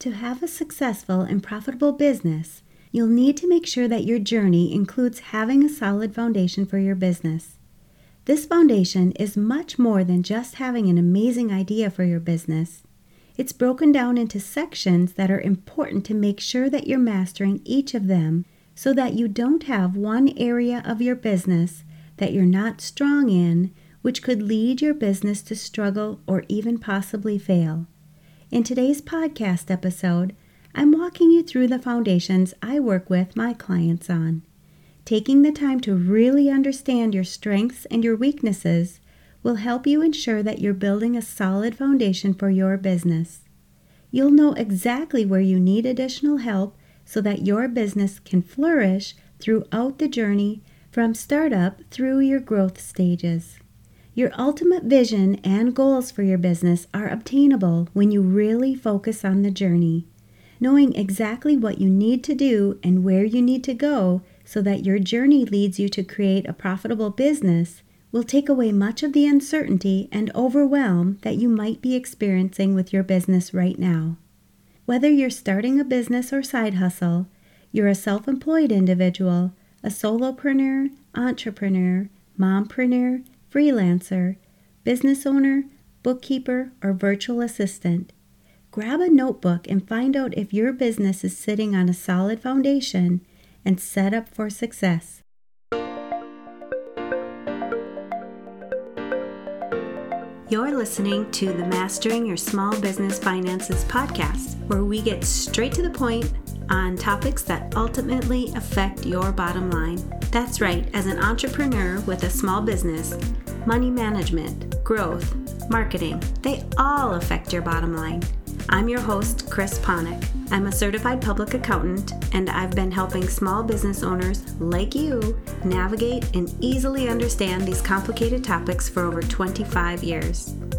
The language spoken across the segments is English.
To have a successful and profitable business, you'll need to make sure that your journey includes having a solid foundation for your business. This foundation is much more than just having an amazing idea for your business. It's broken down into sections that are important to make sure that you're mastering each of them so that you don't have one area of your business that you're not strong in, which could lead your business to struggle or even possibly fail. In today's podcast episode, I'm walking you through the foundations I work with my clients on. Taking the time to really understand your strengths and your weaknesses will help you ensure that you're building a solid foundation for your business. You'll know exactly where you need additional help so that your business can flourish throughout the journey from startup through your growth stages. Your ultimate vision and goals for your business are obtainable when you really focus on the journey. Knowing exactly what you need to do and where you need to go so that your journey leads you to create a profitable business will take away much of the uncertainty and overwhelm that you might be experiencing with your business right now. Whether you're starting a business or side hustle, you're a self employed individual, a solopreneur, entrepreneur, mompreneur, freelancer, business owner, bookkeeper, or virtual assistant. Grab a notebook and find out if your business is sitting on a solid foundation and set up for success. You're listening to the Mastering Your Small Business Finances podcast, where we get straight to the point on topics that ultimately affect your bottom line. That's right, as an entrepreneur with a small business, money management, growth, marketing, they all affect your bottom line. I'm your host, Chris Ponick. I'm a certified public accountant, and I've been helping small business owners like you navigate and easily understand these complicated topics for over 25 years.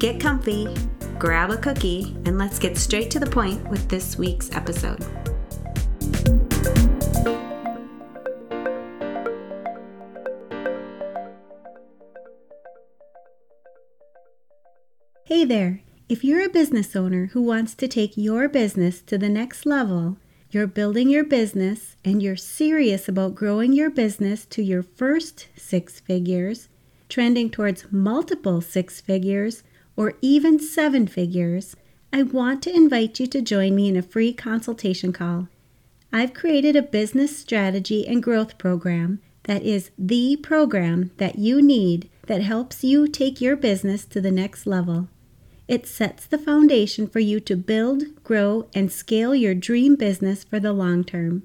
Get comfy, grab a cookie, and let's get straight to the point with this week's episode. Hey there! If you're a business owner who wants to take your business to the next level, you're building your business and you're serious about growing your business to your first six figures, trending towards multiple six figures, or even seven figures, I want to invite you to join me in a free consultation call. I've created a business strategy and growth program that is the program that you need that helps you take your business to the next level. It sets the foundation for you to build, grow, and scale your dream business for the long term.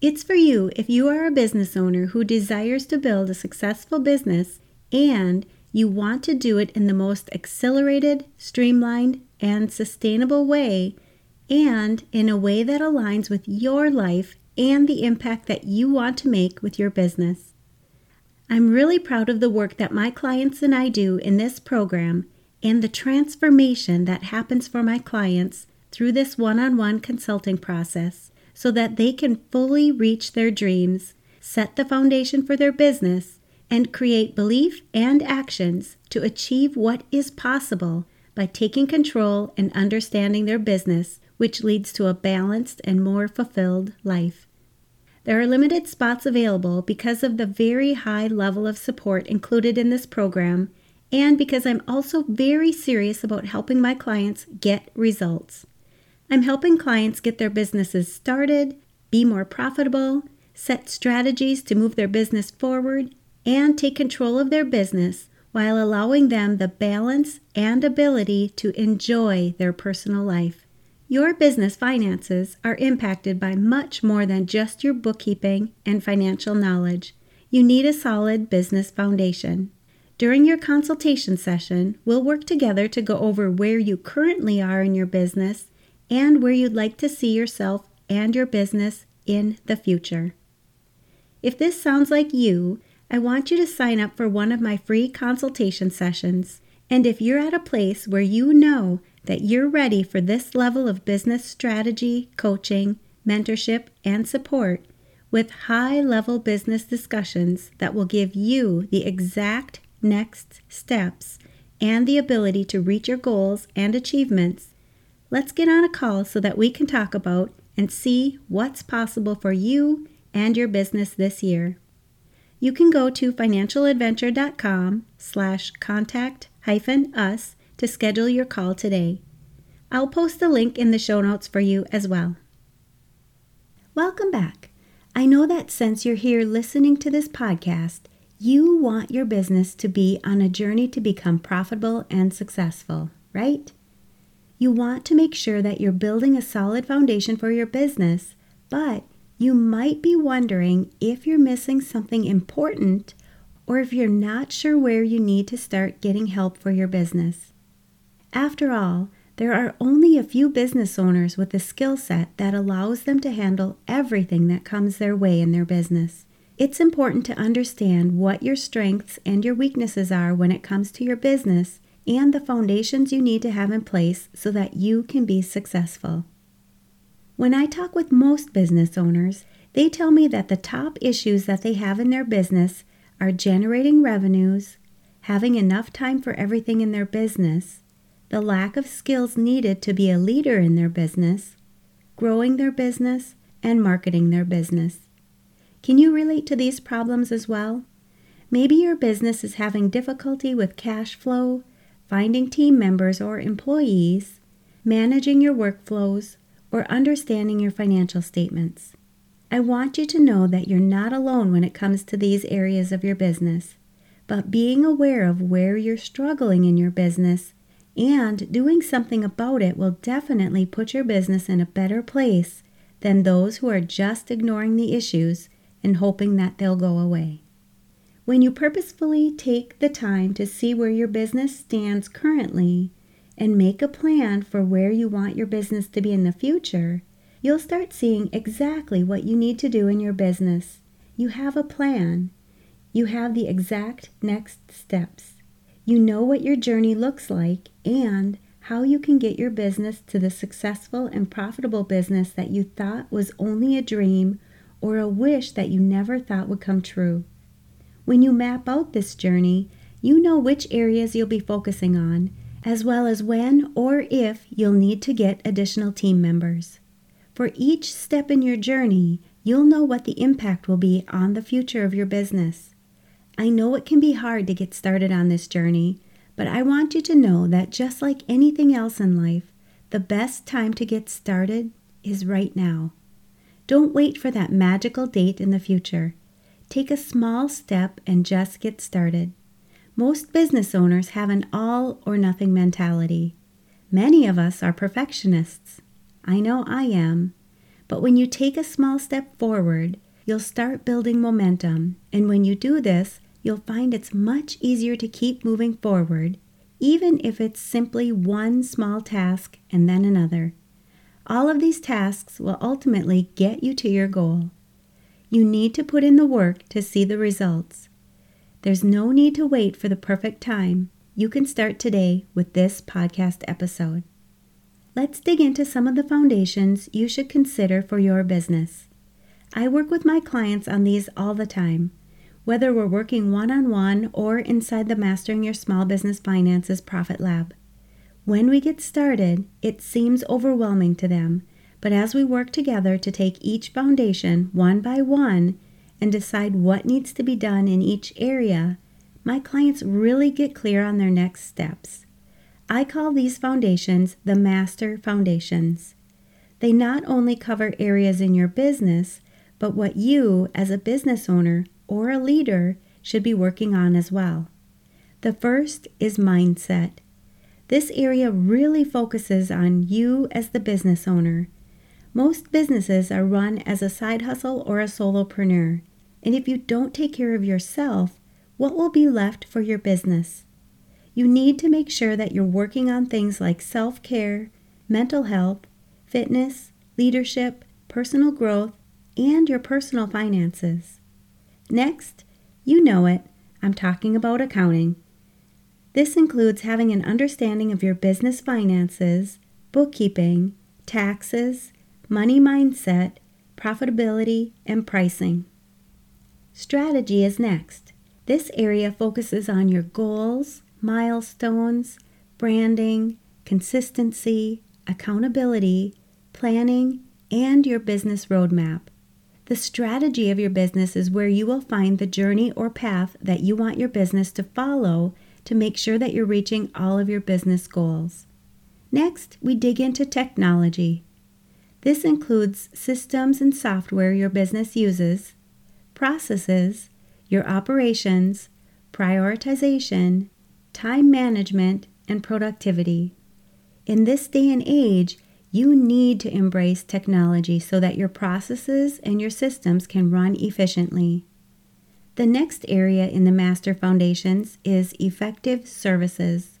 It's for you if you are a business owner who desires to build a successful business and you want to do it in the most accelerated, streamlined, and sustainable way, and in a way that aligns with your life and the impact that you want to make with your business. I'm really proud of the work that my clients and I do in this program and the transformation that happens for my clients through this one on one consulting process so that they can fully reach their dreams, set the foundation for their business, and create belief and actions to achieve what is possible by taking control and understanding their business, which leads to a balanced and more fulfilled life. There are limited spots available because of the very high level of support included in this program and because I'm also very serious about helping my clients get results. I'm helping clients get their businesses started, be more profitable, set strategies to move their business forward, and take control of their business while allowing them the balance and ability to enjoy their personal life. Your business finances are impacted by much more than just your bookkeeping and financial knowledge. You need a solid business foundation. During your consultation session, we'll work together to go over where you currently are in your business and where you'd like to see yourself and your business in the future. If this sounds like you, I want you to sign up for one of my free consultation sessions. And if you're at a place where you know that you're ready for this level of business strategy, coaching, mentorship, and support with high level business discussions that will give you the exact next steps and the ability to reach your goals and achievements, let's get on a call so that we can talk about and see what's possible for you and your business this year. You can go to financialadventure.com slash contact hyphen us to schedule your call today. I'll post the link in the show notes for you as well. Welcome back. I know that since you're here listening to this podcast, you want your business to be on a journey to become profitable and successful, right? You want to make sure that you're building a solid foundation for your business, but you might be wondering if you're missing something important or if you're not sure where you need to start getting help for your business. After all, there are only a few business owners with a skill set that allows them to handle everything that comes their way in their business. It's important to understand what your strengths and your weaknesses are when it comes to your business and the foundations you need to have in place so that you can be successful. When I talk with most business owners, they tell me that the top issues that they have in their business are generating revenues, having enough time for everything in their business, the lack of skills needed to be a leader in their business, growing their business, and marketing their business. Can you relate to these problems as well? Maybe your business is having difficulty with cash flow, finding team members or employees, managing your workflows, or understanding your financial statements. I want you to know that you're not alone when it comes to these areas of your business, but being aware of where you're struggling in your business and doing something about it will definitely put your business in a better place than those who are just ignoring the issues and hoping that they'll go away. When you purposefully take the time to see where your business stands currently and make a plan for where you want your business to be in the future, you'll start seeing exactly what you need to do in your business. You have a plan. You have the exact next steps. You know what your journey looks like and how you can get your business to the successful and profitable business that you thought was only a dream or a wish that you never thought would come true. When you map out this journey, you know which areas you'll be focusing on, as well as when or if you'll need to get additional team members. For each step in your journey, you'll know what the impact will be on the future of your business. I know it can be hard to get started on this journey, but I want you to know that just like anything else in life, the best time to get started is right now. Don't wait for that magical date in the future. Take a small step and just get started. Most business owners have an all or nothing mentality. Many of us are perfectionists. I know I am. But when you take a small step forward, you'll start building momentum. And when you do this, you'll find it's much easier to keep moving forward, even if it's simply one small task and then another. All of these tasks will ultimately get you to your goal. You need to put in the work to see the results. There's no need to wait for the perfect time. You can start today with this podcast episode. Let's dig into some of the foundations you should consider for your business. I work with my clients on these all the time, whether we're working one on one or inside the Mastering Your Small Business Finances Profit Lab. When we get started, it seems overwhelming to them but as we work together to take each foundation one by one and decide what needs to be done in each area, my clients really get clear on their next steps. I call these foundations the master foundations. They not only cover areas in your business, but what you, as a business owner or a leader, should be working on as well. The first is mindset. This area really focuses on you as the business owner most businesses are run as a side hustle or a solopreneur, and if you don't take care of yourself, what will be left for your business? You need to make sure that you're working on things like self care, mental health, fitness, leadership, personal growth, and your personal finances. Next, you know it, I'm talking about accounting. This includes having an understanding of your business finances, bookkeeping, taxes, money mindset, profitability, and pricing. Strategy is next. This area focuses on your goals, milestones, branding, consistency, accountability, planning, and your business roadmap. The strategy of your business is where you will find the journey or path that you want your business to follow to make sure that you're reaching all of your business goals. Next, we dig into technology. This includes systems and software your business uses, processes, your operations, prioritization, time management, and productivity. In this day and age, you need to embrace technology so that your processes and your systems can run efficiently. The next area in the Master Foundations is effective services.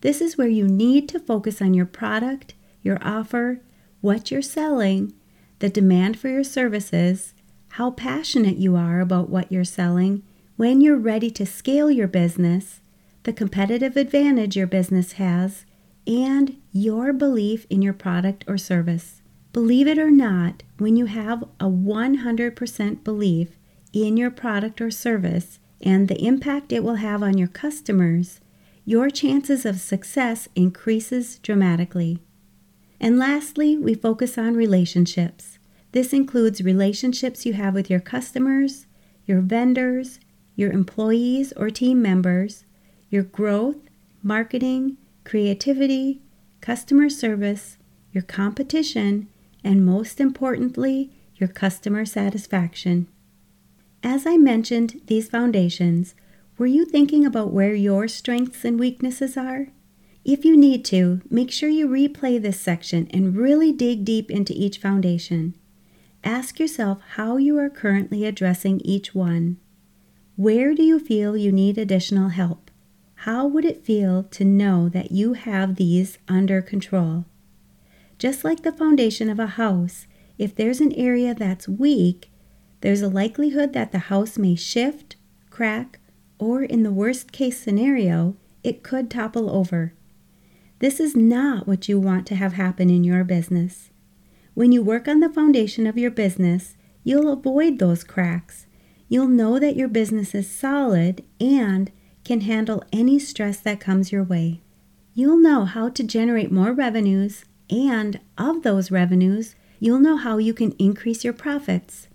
This is where you need to focus on your product, your offer, what you're selling, the demand for your services, how passionate you are about what you're selling, when you're ready to scale your business, the competitive advantage your business has, and your belief in your product or service. Believe it or not, when you have a 100% belief in your product or service and the impact it will have on your customers, your chances of success increases dramatically. And lastly, we focus on relationships. This includes relationships you have with your customers, your vendors, your employees or team members, your growth, marketing, creativity, customer service, your competition, and most importantly, your customer satisfaction. As I mentioned these foundations, were you thinking about where your strengths and weaknesses are? If you need to, make sure you replay this section and really dig deep into each foundation. Ask yourself how you are currently addressing each one. Where do you feel you need additional help? How would it feel to know that you have these under control? Just like the foundation of a house, if there's an area that's weak, there's a likelihood that the house may shift, crack, or in the worst case scenario, it could topple over. This is not what you want to have happen in your business. When you work on the foundation of your business, you'll avoid those cracks. You'll know that your business is solid and can handle any stress that comes your way. You'll know how to generate more revenues, and of those revenues, you'll know how you can increase your profits.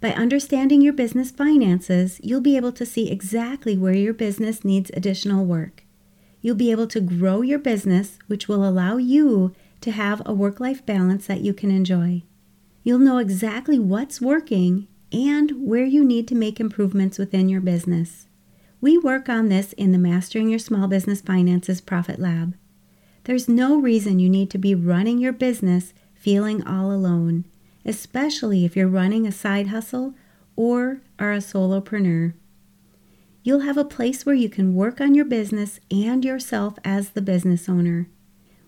By understanding your business finances, you'll be able to see exactly where your business needs additional work. You'll be able to grow your business, which will allow you to have a work life balance that you can enjoy. You'll know exactly what's working and where you need to make improvements within your business. We work on this in the Mastering Your Small Business Finances Profit Lab. There's no reason you need to be running your business feeling all alone, especially if you're running a side hustle or are a solopreneur. You'll have a place where you can work on your business and yourself as the business owner.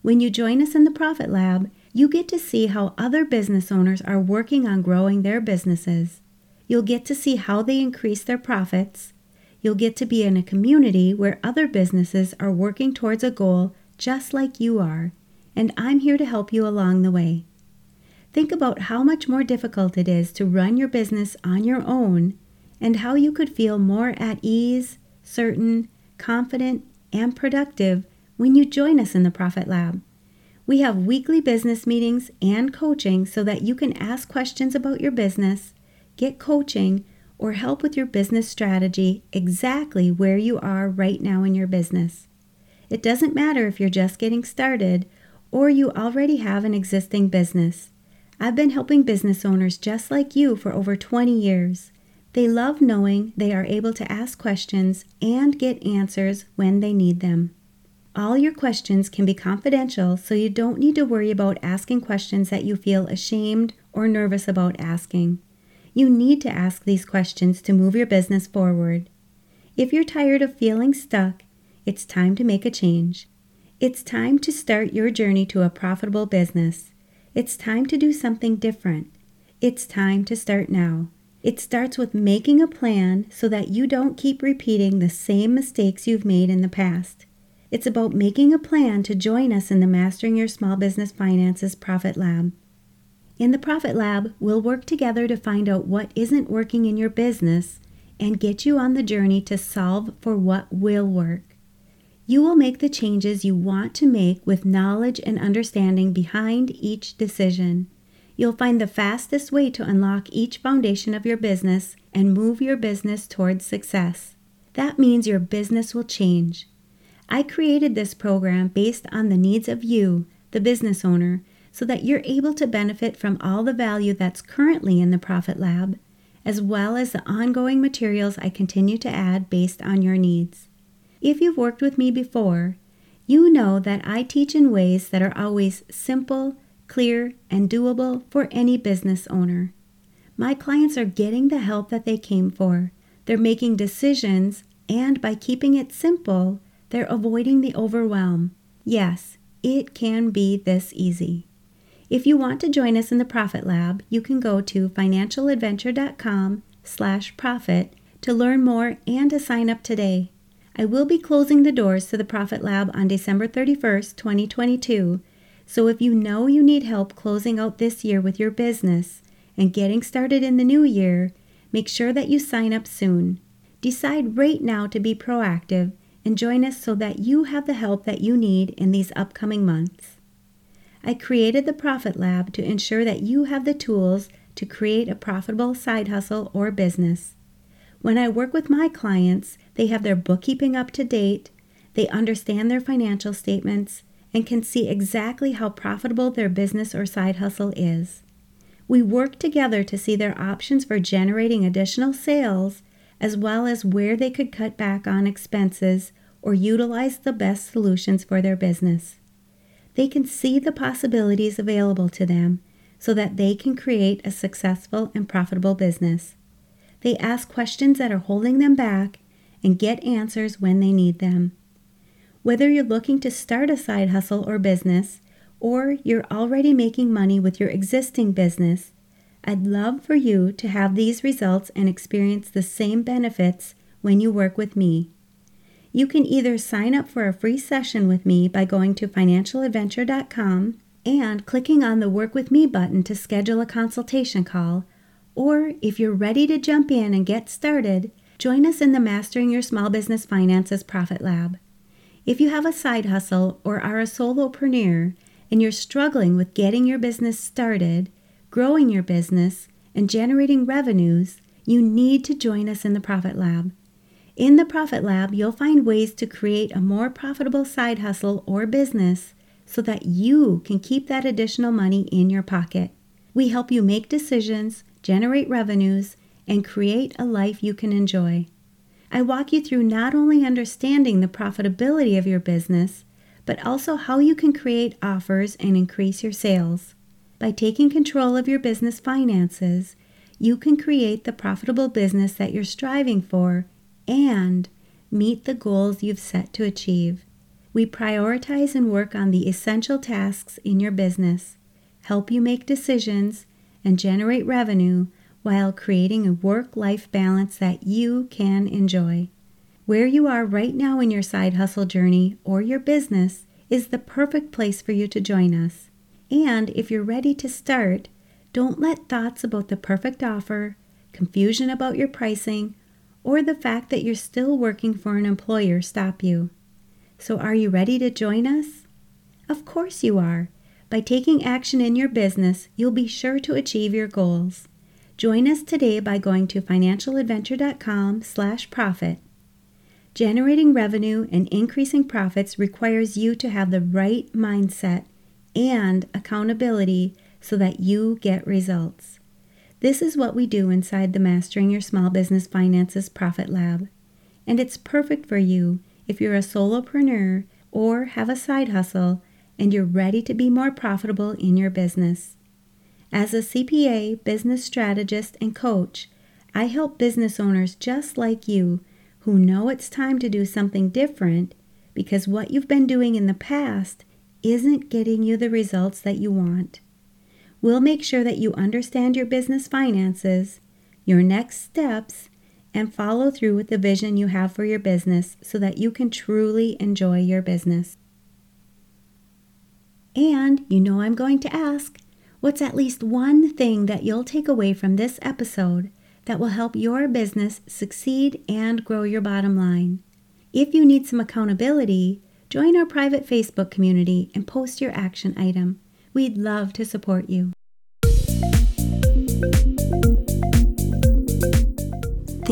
When you join us in the Profit Lab, you get to see how other business owners are working on growing their businesses. You'll get to see how they increase their profits You'll get to be in a community where other businesses are working towards a goal just like you are, and I'm here to help you along the way. Think about how much more difficult it is to run your business on your own and how you could feel more at ease, certain, confident, and productive when you join us in the Profit Lab. We have weekly business meetings and coaching so that you can ask questions about your business, get coaching, or help with your business strategy exactly where you are right now in your business. It doesn't matter if you're just getting started or you already have an existing business. I've been helping business owners just like you for over 20 years. They love knowing they are able to ask questions and get answers when they need them. All your questions can be confidential, so you don't need to worry about asking questions that you feel ashamed or nervous about asking. You need to ask these questions to move your business forward. If you're tired of feeling stuck, it's time to make a change. It's time to start your journey to a profitable business. It's time to do something different. It's time to start now. It starts with making a plan so that you don't keep repeating the same mistakes you've made in the past. It's about making a plan to join us in the Mastering Your Small Business Finances Profit Lab. In the Profit Lab, we'll work together to find out what isn't working in your business and get you on the journey to solve for what will work. You will make the changes you want to make with knowledge and understanding behind each decision. You'll find the fastest way to unlock each foundation of your business and move your business towards success. That means your business will change. I created this program based on the needs of you, the business owner, so that you're able to benefit from all the value that's currently in the Profit Lab, as well as the ongoing materials I continue to add based on your needs. If you've worked with me before, you know that I teach in ways that are always simple, clear, and doable for any business owner. My clients are getting the help that they came for. They're making decisions, and by keeping it simple, they're avoiding the overwhelm. Yes, it can be this easy. If you want to join us in the Profit Lab, you can go to financialadventure.com slash profit to learn more and to sign up today. I will be closing the doors to the Profit Lab on December 31st, 2022. So if you know you need help closing out this year with your business and getting started in the new year, make sure that you sign up soon. Decide right now to be proactive and join us so that you have the help that you need in these upcoming months. I created the Profit Lab to ensure that you have the tools to create a profitable side hustle or business. When I work with my clients, they have their bookkeeping up to date, they understand their financial statements, and can see exactly how profitable their business or side hustle is. We work together to see their options for generating additional sales, as well as where they could cut back on expenses or utilize the best solutions for their business they can see the possibilities available to them so that they can create a successful and profitable business. They ask questions that are holding them back and get answers when they need them. Whether you're looking to start a side hustle or business, or you're already making money with your existing business, I'd love for you to have these results and experience the same benefits when you work with me. You can either sign up for a free session with me by going to financialadventure.com and clicking on the Work with Me button to schedule a consultation call, or if you're ready to jump in and get started, join us in the Mastering Your Small Business Finances Profit Lab. If you have a side hustle or are a solopreneur and you're struggling with getting your business started, growing your business, and generating revenues, you need to join us in the Profit Lab. In the Profit Lab, you'll find ways to create a more profitable side hustle or business so that you can keep that additional money in your pocket. We help you make decisions, generate revenues, and create a life you can enjoy. I walk you through not only understanding the profitability of your business, but also how you can create offers and increase your sales. By taking control of your business finances, you can create the profitable business that you're striving for and meet the goals you've set to achieve. We prioritize and work on the essential tasks in your business, help you make decisions, and generate revenue while creating a work life balance that you can enjoy. Where you are right now in your side hustle journey or your business is the perfect place for you to join us. And if you're ready to start, don't let thoughts about the perfect offer, confusion about your pricing, or the fact that you're still working for an employer stop you. So, are you ready to join us? Of course you are. By taking action in your business, you'll be sure to achieve your goals. Join us today by going to financialadventure.com slash profit. Generating revenue and increasing profits requires you to have the right mindset and accountability so that you get results. This is what we do inside the Mastering Your Small Business Finances Profit Lab. And it's perfect for you if you're a solopreneur or have a side hustle and you're ready to be more profitable in your business. As a CPA, business strategist, and coach, I help business owners just like you who know it's time to do something different because what you've been doing in the past isn't getting you the results that you want. We'll make sure that you understand your business finances, your next steps, and follow through with the vision you have for your business so that you can truly enjoy your business. And you know I'm going to ask what's at least one thing that you'll take away from this episode that will help your business succeed and grow your bottom line? If you need some accountability, join our private Facebook community and post your action item. We'd love to support you.